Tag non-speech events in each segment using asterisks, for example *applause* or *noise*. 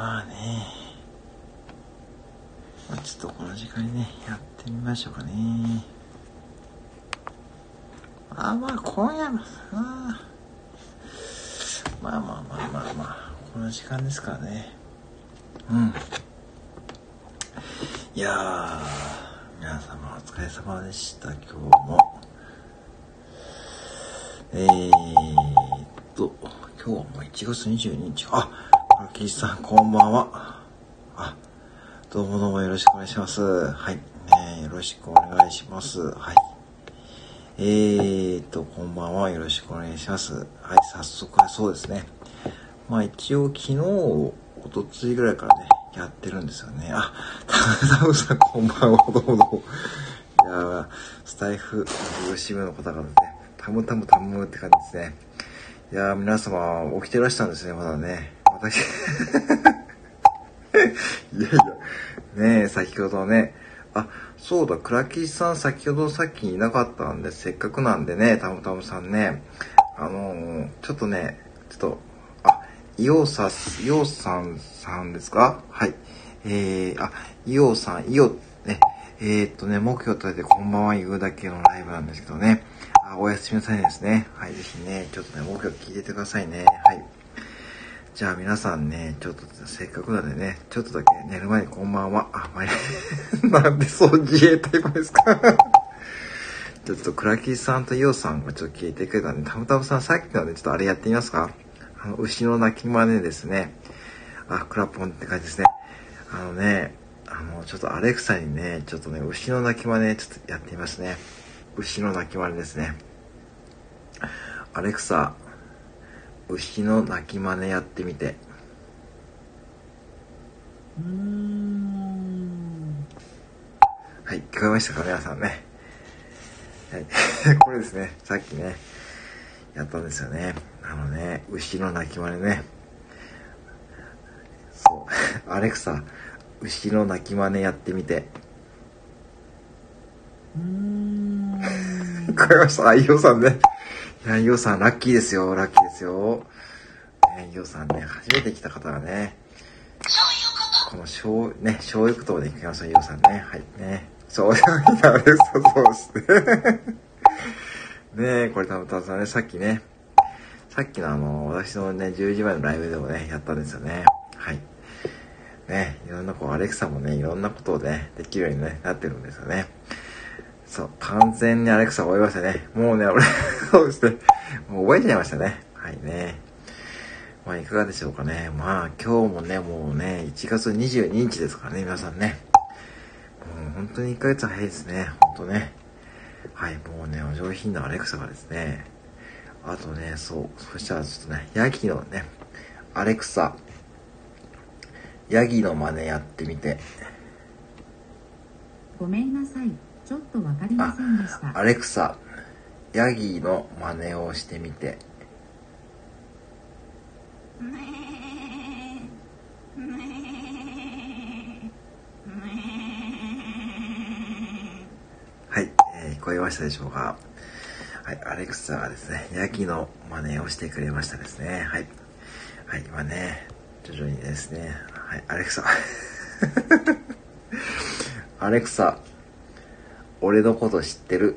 まあね。まあ、ちょっとこの時間にね、やってみましょうかね。あまあ、今夜も、あまあまあまあまあまあ、この時間ですからね。うん。いやー、皆様お疲れ様でした、今日も。えーっと、今日もう1月22日。あ、ラッキーさん、こんばんは。あ、どうもどうもよろしくお願いします。はい。ね、よろしくお願いします。はい。えーと、こんばんは。よろしくお願いします。はい、早速、そうですね。まあ一応昨日、おとついぐらいからね、やってるんですよね。あ、タムさんこんばんは。どうもどうも。いやスタイフ、吉部の方々ね、タムタムタムって感じですね。いや皆様起きてらしたんですね、まだね。私 *laughs* いやいや、ねえ、先ほどね、あ、そうだ、倉吉さん先ほどさっきいなかったんで、せっかくなんでね、たむたむさんね、あのー、ちょっとね、ちょっとあイオサス、イオさんさんですか？はい。えー、あ、イオさん、イオ、ね、えー、っとね、目標立ててこんばんは言うだけのライブなんですけどね。あ、おやすみなさいですね。はい、ぜひね、ちょっとね、目標聞いててくださいね。はい。じゃあ皆さんね、ちょっとせっかくなんでね、ちょっとだけ寝る前にこんばんは。あ、まあ、*laughs* なんでそう自衛隊語ですか *laughs* ちょっと、クラキーさんとイオさんがちょっと聞いてくれたんで、たむたむさんさっきのでちょっとあれやってみますかあの、牛の鳴き真似ですね。あ、クラポンって感じですね。あのね、あの、ちょっとアレクサにね、ちょっとね、牛の鳴き真似ちょっとやってみますね。牛の鳴き真似ですね。アレクサ、牛の鳴き真似やってみて。はい、聞こえましたか皆さんね。はい、*laughs* これですね、さっきね、やったんですよね。あのね、牛の鳴き真似ね。そう。*laughs* アレクサ、牛の鳴き真似やってみて。うーん。聞 *laughs* こえましたあ、イオさんね。や、イオさん、ラッキーですよ。ラッキーですよ。ね、イオさんね、初めて来た方がね。この醤、ね、醤油とで行きましょう、イオさんね。はい、ね。そう、そうですね。*laughs* ねえ、これたぶん、たぶんね、さっきね、さっきのあの、私のね、10時前のライブでもね、やったんですよね。はい。ね、いろんなこう、アレクサもね、いろんなことをね、できるように、ね、なってるんですよね。そう、完全にアレクサ覚えましたね。もうね、俺、*laughs* そうして、もう覚えちゃいましたね。はいね。まあ、いかがでしょうかね。まあ、今日もね、もうね、1月22日ですからね、皆さんね。もう本当に1ヶ月早いですね。本当ね。はい、もうね、お上品なアレクサがですね、あとね、そう、そしたらちょっとね、ヤギのね、アレクサ、ヤギの真似やってみて。ごめんなさい。ちょっとわかりませんでした。アレクサ、ヤギの真似をしてみて。はい、えー、聞こえましたでしょうか？はい、アレクサがですね、ヤギの真似をしてくれましたですね。はい。はい、今ね、徐々にですね、はい、アレクサ。*laughs* アレクサ、俺のこと知ってる？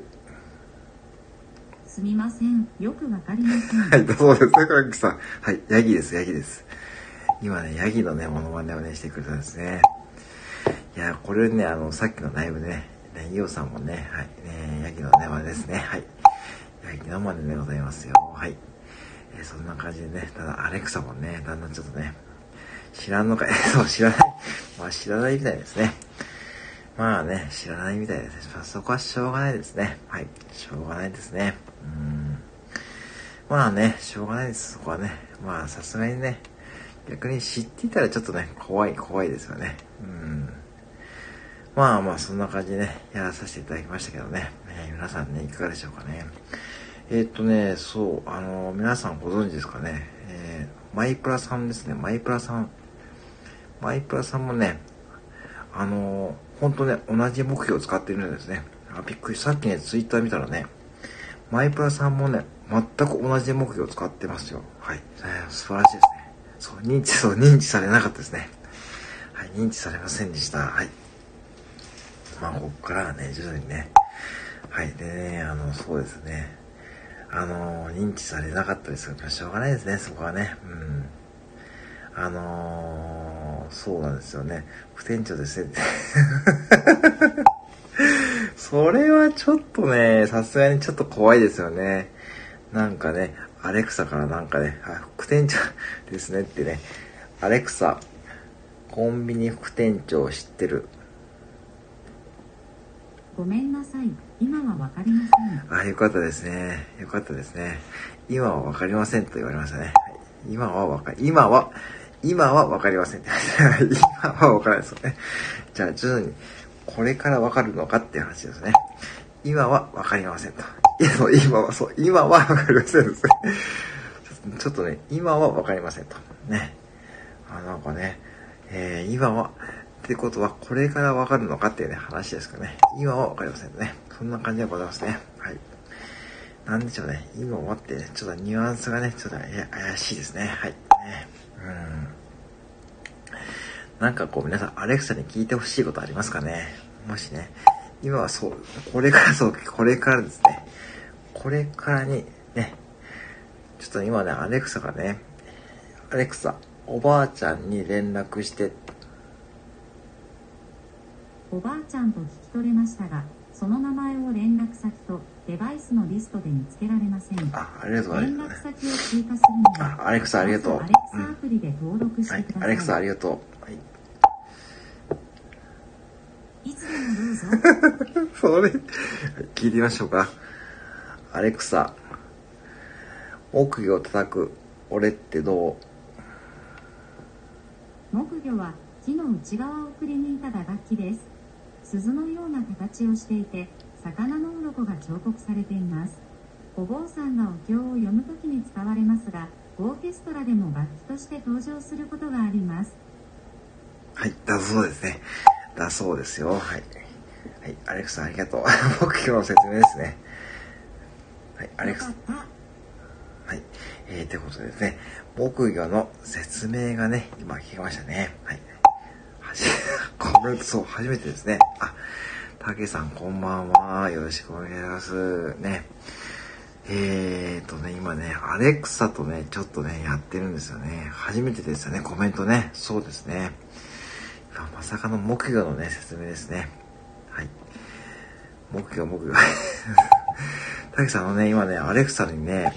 すみません。よくわかりません。*laughs* はい、そうですね、アレクサ。はい、ヤギです、ヤギです。今ね、ヤギのね、モノマネをね、してくれたんですね。いや、これね、あの、さっきのライブでね、ね、イオさんもね、はい、ね、ヤギのね、真似ですね。はい。はい、生ででございますよ。はい。えー、そんな感じでね、ただアレクサもね、だんだんちょっとね、知らんのかい *laughs* そう、知らない。まあ知らないみたいですね。まあね、知らないみたいです。まあ、そこはしょうがないですね。はい。しょうがないですね。うん。まあね、しょうがないです。そこはね。まあさすがにね、逆に知っていたらちょっとね、怖い、怖いですよね。うん。まあまあ、そんな感じでね、やらさせていただきましたけどね。ね皆さんね、いかがでしょうかね。えー、っとね、そう、あの、皆さんご存知ですかね。え、マイプラさんですね。マイプラさん。マイプラさんもね、あの、本当ね、同じ目標を使っているんですね。あ、びっくり。さっきね、ツイッター見たらね、マイプラさんもね、全く同じ目標を使ってますよ。はい。素晴らしいですね。そう、認知、そう、認知されなかったですね。はい、認知されませんでした。はい。まあ、ここからはね、徐々にね。はい、でね、あの、そうですね。あの、認知されなかったですけど、しょうがないですね、そこはね。うん。あのー、そうなんですよね。副店長ですね。*laughs* それはちょっとね、さすがにちょっと怖いですよね。なんかね、アレクサからなんかね、あ、副店長ですねってね、アレクサ、コンビニ副店長知ってる。ごめんなさい。今はわかりません。あ、よかったですね。よかったですね。今はわかりませんと言われましたね。はい今はわかり、今は、今はわかりません。*laughs* 今はわからないですよね。じゃあ徐々に、これからわかるのかっていう話ですね。今はわかりませんと。いや今は、そう、今はわかりませんですね。*laughs* ちょっとね、今はわかりませんと。ね。あ、なんかね、えー、今は、ってことは、これからわかるのかっていうね、話ですかね。今はわかりませんね。そんな感じでございますね。はい。なんでしょうね。今はってね、ちょっとニュアンスがね、ちょっと怪しいですね。はい。ね。うん。なんかこう皆さん、アレクサに聞いてほしいことありますかね？もしね、今はそう、これからそう、これからですね。これからに、ね、ちょっと今ね、アレクサがね、アレクサ、おばあちゃんに連絡して、おばあちゃんと聞き取れましたが、その名前を連絡先とデバイスのリストで見つけられません。あ、ありがとう連。絡先を追加するには、あ、アレクサありがとう。アレクサアプリで登録しはいてくだ、さい。アレクサありがとう。はい。いつでもどうぞ。*laughs* それ、聞いてみましょうか。アレクサ、木魚を叩く俺ってど木魚は木の内側をくり抜いた打楽器です。鈴のような形をしていて、魚の鱗が彫刻されています。お坊さんがお経を読むときに使われますが、オーケストラでも楽器として登場することがあります。うはい、だそうですね。だそうですよ。はい。はい、アレクサありがとう。*laughs* 木魚の説明ですね。はい、アレクサよか、った。はい。えー、ということでですね、木魚の説明がね、今聞きましたね。はい。これ、そう、初めてですね。あ、たけさんこんばんは。よろしくお願いします。ね。えーとね、今ね、アレクサとね、ちょっとね、やってるんですよね。初めてですよね、コメントね。そうですね。まさかの木魚のね、説明ですね。はい。木魚、木魚。*laughs* たけさんあのね、今ね、アレクサにね、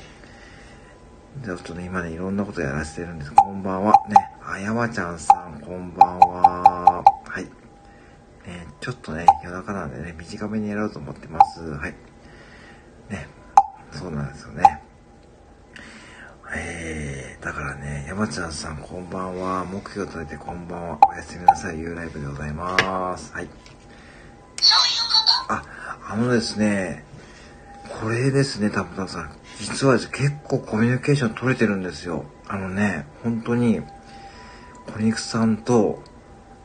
ちょっとね、今ね、いろんなことやらせてるんです。こんばんは。ね。あ、山ちゃんさん、こんばんは。はい。ね、ちょっとね、夜中なんでね、短めにやろうと思ってます。はい。ね。そうなんですよね。えー、だからね、山ちゃんさん、こんばんは。目標とれてこんばんは。おやすみなさい。ユーライブでございます。はい。あ、あのですね、これですね、たぶたさん。実は結構コミュニケーション取れてるんですよ。あのね、本当に、小肉さんと、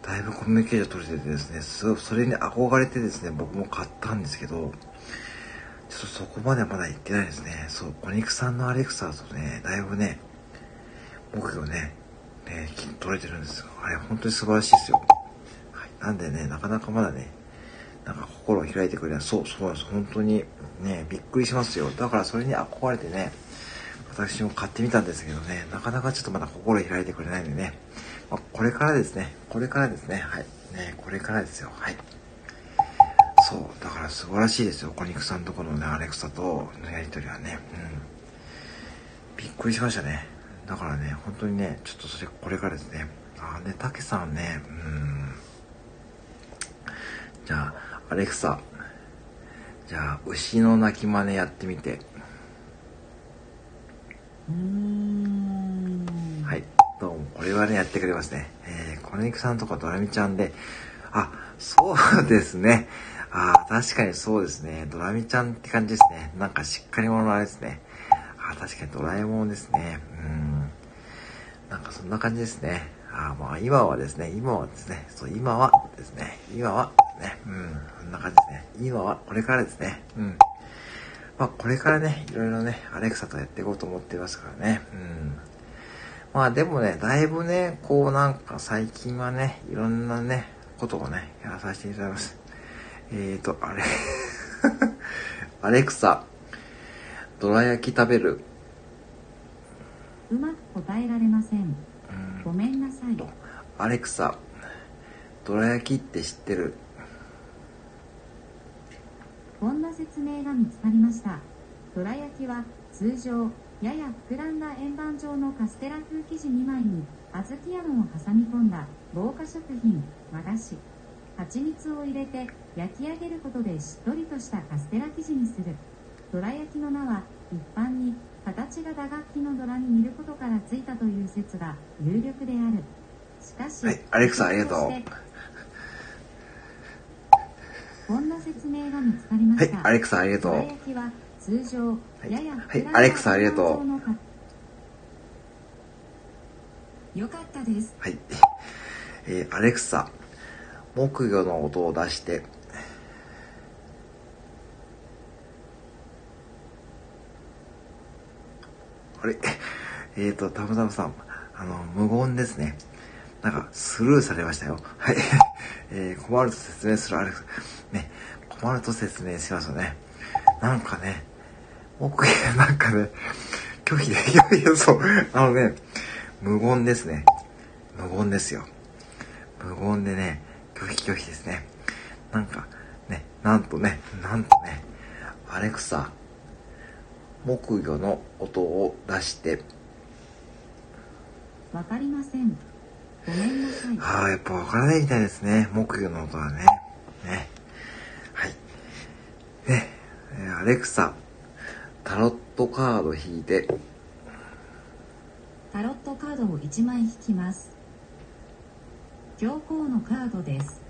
だいぶコミュニケーション取れててですね、すごい、それに憧れてですね、僕も買ったんですけど、ちょっとそこまではまだ行ってないですね。そう、小肉さんのアレクサとね、だいぶね、目標ね、ね、取れてるんですよ。あれ、本当に素晴らしいですよ。はい。なんでね、なかなかまだね、なんか心を開いてくれない。そう、そうなんです。本当にね、びっくりしますよ。だからそれに憧れてね、私も買ってみたんですけどね、なかなかちょっとまだ心開いてくれないんでね、まあ、これからですね、これからですね、はい。ね、これからですよ、はい。そう、だから素晴らしいですよ。小肉さんとこのね、アレクサとのやりとりはね、うん。びっくりしましたね。だからね、本当にね、ちょっとそれ、これからですね。あーね、たけさんね、うん。じゃあ、アレクサ。じゃあ、牛の鳴き真似やってみて。うん。これはね、やってくれますね。えー、コネクさんとかドラミちゃんで、あ、そうですね。あ確かにそうですね。ドラミちゃんって感じですね。なんかしっかり者のあれですね。あ確かにドラえもんですね。うん。なんかそんな感じですね。あまあ、今はですね、今はですね、そう、今はですね、今はですね、うん、そんな感じですね。今はこれからですね。うん。まあ、これからね、いろいろね、アレクサとやっていこうと思ってますからね。うん。まあでもね、だいぶね、こうなんか最近はね、いろんなね、ことをね、やらさせていただきます。えーと、あれ *laughs* アレクサ、どら焼き食べる。うまく答えられません。ごめんなさい。アレクサ、どら焼きって知ってる？こんな説明が見つかりました。どら焼きは通常、やや膨らんだ円盤状のカステラ風生地2枚に小豆あんを挟み込んだ防火食品、和菓子、蜂蜜を入れて焼き上げることでしっとりとしたカステラ生地にする。どら焼きの名は一般に形が打楽器のドラに似ることからついたという説が有力である。しかし、はい、アレクサありがとう。こんな説明が見つかりました。はい、アレクサありがとう。通常、ややはい、アレクサありがとう。よかったです。はい。*laughs* えー、アレクサ、木魚の音を出して、あれ？*laughs* えっ、ー、と、たむたむさん、あの、無言ですね。なんか、スルーされましたよ。はい。*laughs* えー、困ると説明するアレクサ。ね、困ると説明しますよね。なんかね、僕、*laughs* なんかね、拒否で、いやいや、そう、あのね、無言ですね。無言ですよ。無言でね、拒否拒否ですね。なんか、ね、なんとね、なんとね、アレクサ、木魚の音を出して。わかりません。ごめんなさい。ああやっぱわからないみたいですね。木魚の音はね。ね。はい。ね。アレクサタロットカード引いて。タロットカードを1枚引きます。教皇のカードです。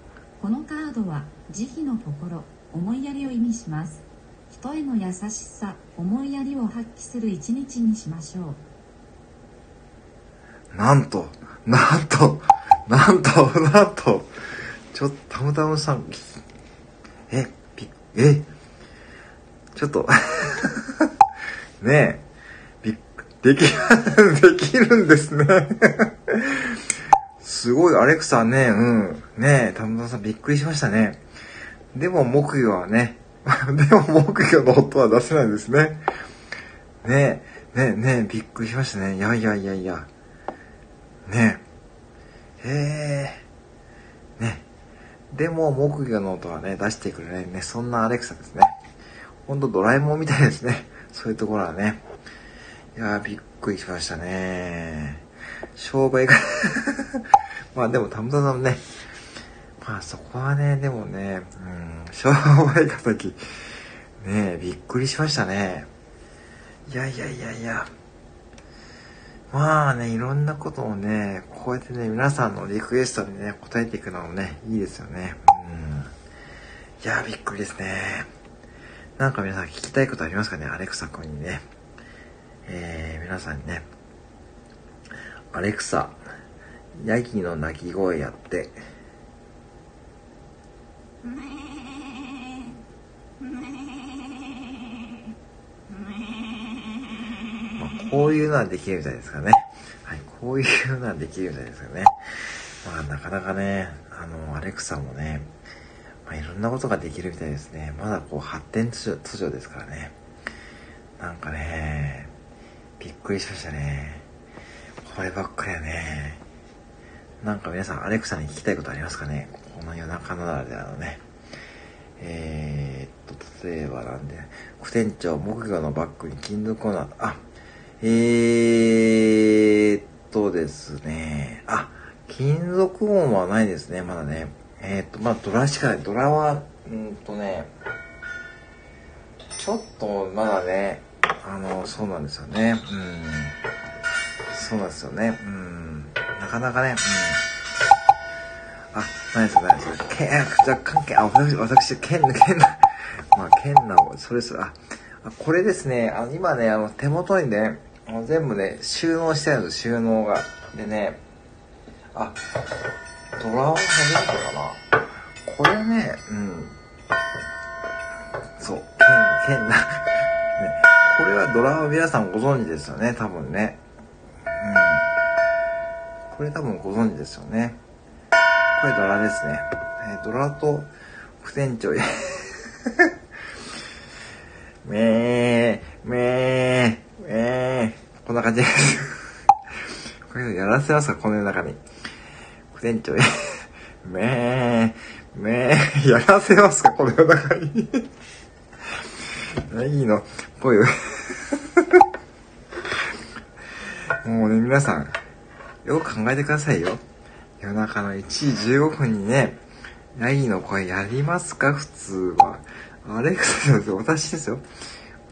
このカードは慈悲の心思いやりを意味します。人への優しさ思いやりを発揮する一日にしましょう。なんとなんとなんとなんと。ちょっとたむたむさんえぴえ？ちょっとねえびでき *laughs* できるんですね *laughs* すごいアレクサねうんねえたむさんびっくりしましたねでも木魚はね *laughs* でも木魚の音は出せないですね。ねえ、ねえ、ねえ、びっくりしましたね。いやいやいやいや。ねえ。へえ。ねでも木魚の音はね、出してくれないね。そんなアレクサですね。ほんとドラえもんみたいですね。そういうところはね。いやびっくりしましたね。商売が *laughs* まあでもたむたむね、まあそこはね、でもね、うん、商売敵、ねびっくりしましたね。いやいやいやいや。まあね、いろんなことをね、こうやってね、皆さんのリクエストにね、答えていくのもね、いいですよね。うん。いやびっくりですね。なんか皆さん聞きたいことありますかね？アレクサ君にね。えー、皆さんにね。アレクサ、ヤギの鳴き声やって、まあ、こういうのはできるみたいですかね。はい、こういうのはできるみたいですよね。まあ、なかなかね、あの、アレクサもね、まあ、いろんなことができるみたいですね。まだこう、発展途上ですからね。なんかね、びっくりしましたね。こればっかりはね。なんか皆さん、アレクサに聞きたいことありますかね？この夜中のならではのね。えー、っと、例えばなんで、副店長、木魚のバッグに金属コーナー、あ、えーっとですね、あ、金属音はないですね、まだね。えー、っと、まあ、ドラしかない。ドラは、うんとね、ちょっとまだね、あの、そうなんですよね。うん。そうなんですよね。うん。なかなかね、うん。あ、何ですか、何ですか。け若干け、あ、私、私、剣、剣な、まあ、剣な、それそれ、あ、これですね、あの、今ね、あの、手元にね、全部ね、収納してあるんです、収納が。でね、あ、ドラを初めてかな。これね、うん。そう、剣、剣な。ね、これはドラを皆さんご存知ですよね、多分ね。うん。これ多分ご存知ですよね。これドラですね。えー、ドラと副店長や、*laughs* めー、めー、めー、こんな感じです。*laughs* これやらせますかこの世の中に。店長や、めー、めー、やらせますかこの世の中に。いいの、ぽい。もうね、皆さん、よく考えてくださいよ。夜中の1時15分にね、ヤギの声やりますか普通は。アレクサですよ。私ですよ。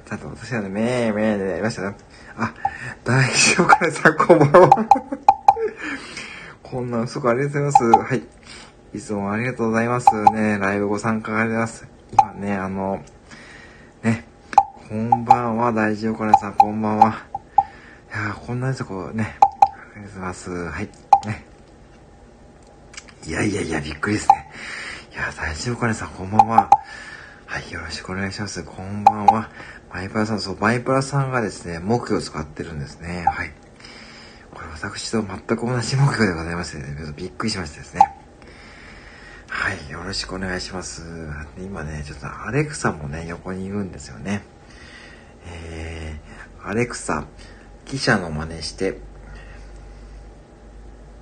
ちゃんと私はね、めーめーでやりましたね。あ、大丈夫かねさん、こんばんは。こんな嘘かありがとうございます。はい。いつもありがとうございます。ね、ライブご参加ありがとうございます。今ね、あの、ね、こんばんは、大丈夫かねさん、こんばんは。いや、こんなとこね、ありがとうございます。はい。ね。いやいやいや、びっくりですね。いや、大丈夫かねさん、こんばんは。はい、よろしくお願いします。こんばんは。マイプラさん、そう、マイプラさんがですね、木を使ってるんですね。はい。これ私と全く同じ木魚でございましてね、びっくりしましたですね。はい、よろしくお願いします。今ね、ちょっとアレクサもね、横にいるんですよね。えー、アレクサ、記者の真似して。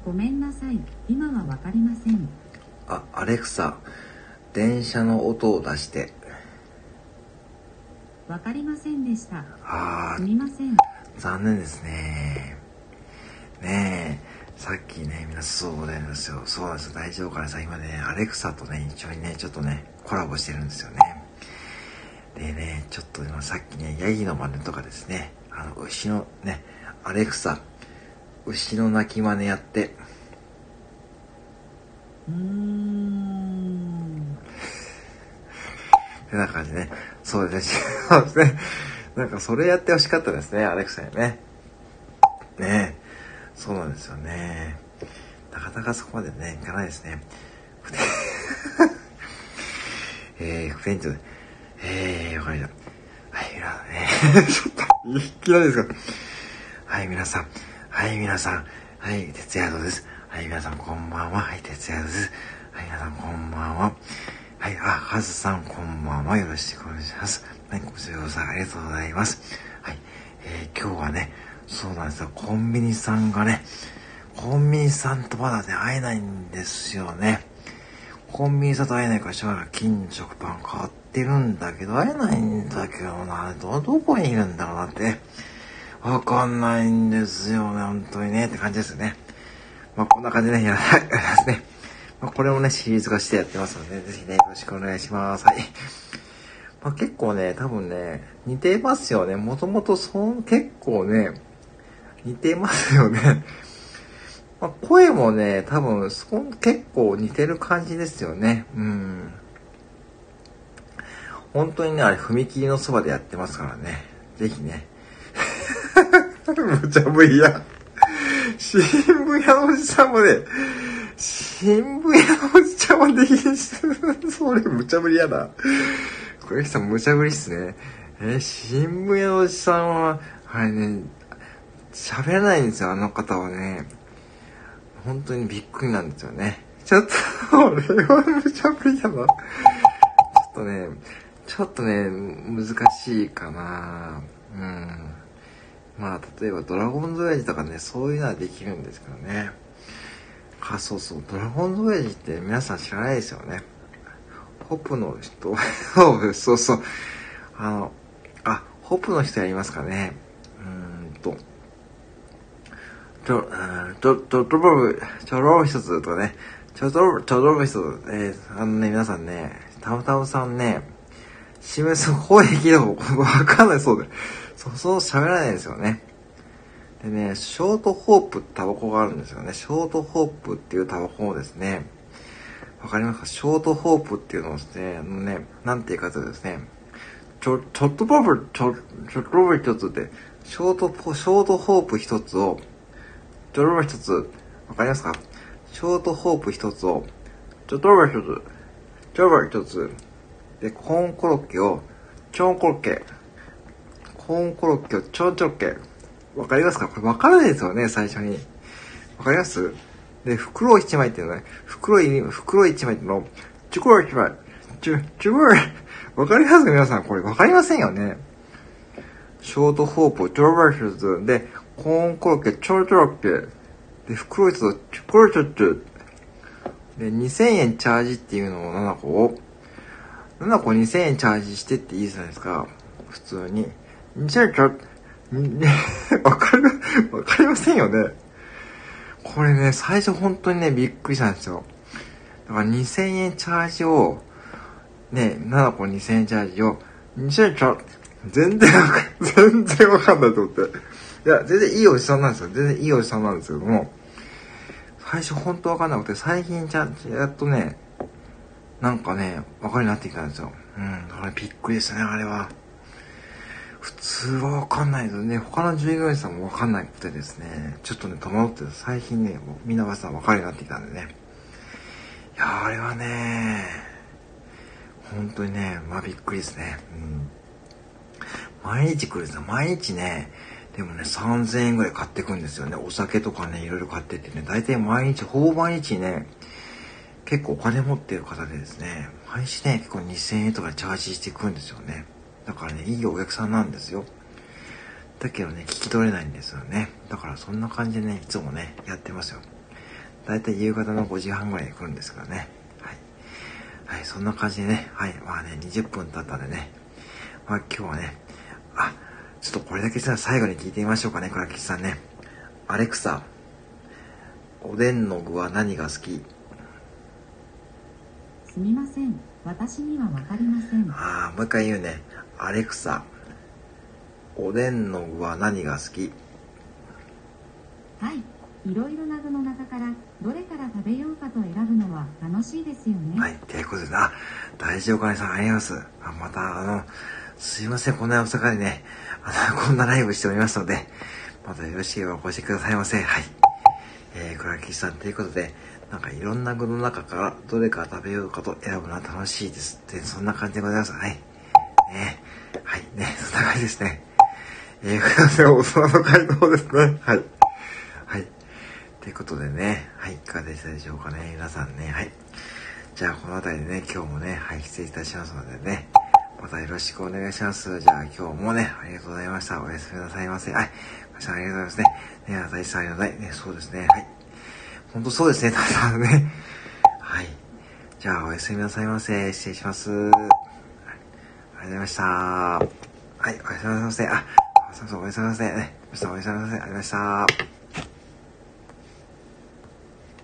ごめんなさい。今はわかりません。あ、アレクサ、電車の音を出して。わかりませんでした。あすみません。残念ですね。ねえ、さっきね、皆そうなんですよ。そうなんですよ。大丈夫かなさ、今ね、アレクサとね、一緒にね、ちょっとね、コラボしてるんですよね。でね、ちょっと今さっきね、ヤギの真似とかですね、あの、牛のね、アレクサ、牛の鳴き真似やって。うーん。ってな感じね。そうですね。*laughs* そうですね。なんかそれやってほしかったですね、アレクサにね。ねそうなんですよね。なかなかそこまでね、いかないですね。*laughs* えー、副店長、えー、わかりました。はい、皆、えー、ちょっと、いきなりですか。はい、皆さん。はい、皆さん。はい、哲也です。はい、皆さん、こんばんは。はい、哲也です。はい、皆さん、こんばんは。はい、あ、カズさん、こんばんは。よろしくお願いします。はい、ご視聴さん、ありがとうございます。はい、えー、今日はね、そうなんですよ。コンビニさんがね、コンビニさんとまだね、会えないんですよね。コンビニさんと会えないからしばらく金食パン買ってるんだけど、会えないんだけどな、ど、どこにいるんだろうなって、わかんないんですよね、本当にね、って感じですよね。まあ、こんな感じでね、やらないですね。まあ、これもね、シリーズ化してやってますので、ぜひね、よろしくお願いします。はい。まあ、結構ね、多分ね、似てますよね。もともとそん、結構ね、似てますよね。*laughs* まあ、声もね、多分そん、結構似てる感じですよね。うん。本当にね、あれ、踏切のそばでやってますからね。ぜひね。*laughs* 無茶ぶりや。新聞屋のおじさんもね、新聞屋のおじちゃんはできんし、*laughs* それ無茶ぶりやな。これさん無茶ぶりっすね。え新聞屋のおじさんは、あれね、喋らないんですよ、あの方はね。本当にびっくりなんですよね。ちょっと、俺は無茶ぶりやな。ちょっとね、ちょっとね、難しいかなうん。まあ、例えばドラゴンズ親父とかね、そういうのはできるんですけどね。あ、そうそう、ドラゴンズ親父って皆さん知らないですよね。ホップの人、*laughs* そうそう、あの、あ、ホップの人やりますかね。うーんと、ちょ、ちょ、ちょ、ちょ、ちょろ一つとかね、ちょ、ちょ、ちょろ一つ、えー、あのね、皆さんね、たむたむさんね、示す声聞いたことわかんないそうで。そうそう喋らないですよね。でね、ショートホープってタバコがあるんですよね。ショートホープっていうタバコをですね、わかりますか？ショートホープっていうのをですね、あのね、なんていうかとですね、ちょ、ちょっとボブ、ちょ、ちょっとボブ一つって、ショート、ショートホープ一つを、ちょろボ一つ、わかりますか？ショートホープ一つを、ちょっとボ一つ、ちょろボ一つ、で、コーンコロッケを、チョンコロッケ、コーンコロッケをちょんちょっけ。わかりますか？これわからないですよね、最初に。わかります？で、袋一枚っていうのはね、袋い、袋一枚っていうの。を、ちょこい一枚、ちょ、ちょこい、わかりますか？皆さん、これわかりませんよね。ショートホープ、トロバーシュズ、で、コーンコロッケ、チョロチョロッケ、で、袋一つ、チョコロチョチョ、で、2000円チャージっていうのを7個を、7個2000円チャージしてっていいじゃないですか。普通に。2000円チャージ、*laughs* わかる、わかりませんよね。これね、最初本当にね、びっくりしたんですよ。だから2000円チャージを、ね、7個2000円チャージを、2000円チャージ、全然わかん、全然わかんないと思って。いや、全然いいおじさんなんですよ。全然いいおじさんなんですけども、最初本当わかんなくて、最近ちゃんとやっとね、なんかね、わかるようになってきたんですよ。うん、だからびっくりでしたね、あれは。普通はわかんないですね。他の従業員さんもわかんなくてですね、ちょっとね、戸惑って最近ね、もう皆さんわかるようになってきたんでね。いや、あれはね、本当にね、まあびっくりですね。うん。毎日来るんですよ。毎日ね、でもね、3000円ぐらい買ってくんですよね。お酒とかね、いろいろ買ってってね、大体毎日、ほぼ毎日ね、結構お金持ってる方でですね、毎日ね、結構2000円とかチャージしてくんですよね。だからね、いいお客さんなんですよ。だけどね、聞き取れないんですよね。だからそんな感じでね、いつもね、やってますよ。だいたい夕方の5時半ぐらいに来るんですからね。はい。はい、そんな感じでね、はい、まあね、20分経ったんでね、まあ今日はね、ちょっとこれだけさ、最後に聞いてみましょうかね、倉吉さんね。アレクサ、おでんの具は何が好き？すみません。私にはわかりません。ああ、もう一回言うね。アレクサ、おでんの具は何が好き？はい。いろいろな具の中からどれから食べようかと選ぶのは楽しいですよね。はい、ということでな、大事お金さんありがとうございます。あまた、あの、すいません、こんな大阪でね、あの、こんなライブしておりますので、またよろしければお越しくださいませ。はい。えー、倉木さんということで、なんかいろんな具の中からどれか食べようかと選ぶのは楽しいです。って、そんな感じでございます。はい。ね。はい。ね。そんな感じですね。えー、これは大人の回答ですね。はい。はい。ということでね、はい、いかがでしたでしょうかね、皆さんね、はい。じゃあ、この辺りでね、今日もね、はい、失礼いたしますのでね、またよろしくお願いします。じゃあ、今日もね、ありがとうございました。おやすみなさいませ。はい、皆さんありがとうございますね。ね、あたいさんのない、ね、そうですね、はい。ほんとそうですね、ただね。はい。じゃあ、おやすみなさいませ。失礼します。はい、ありがとうございました。はい、おやすみなさいませ。あ、そうそう、おやすみなさい。ね、おやすみなさい。ありがとうございました。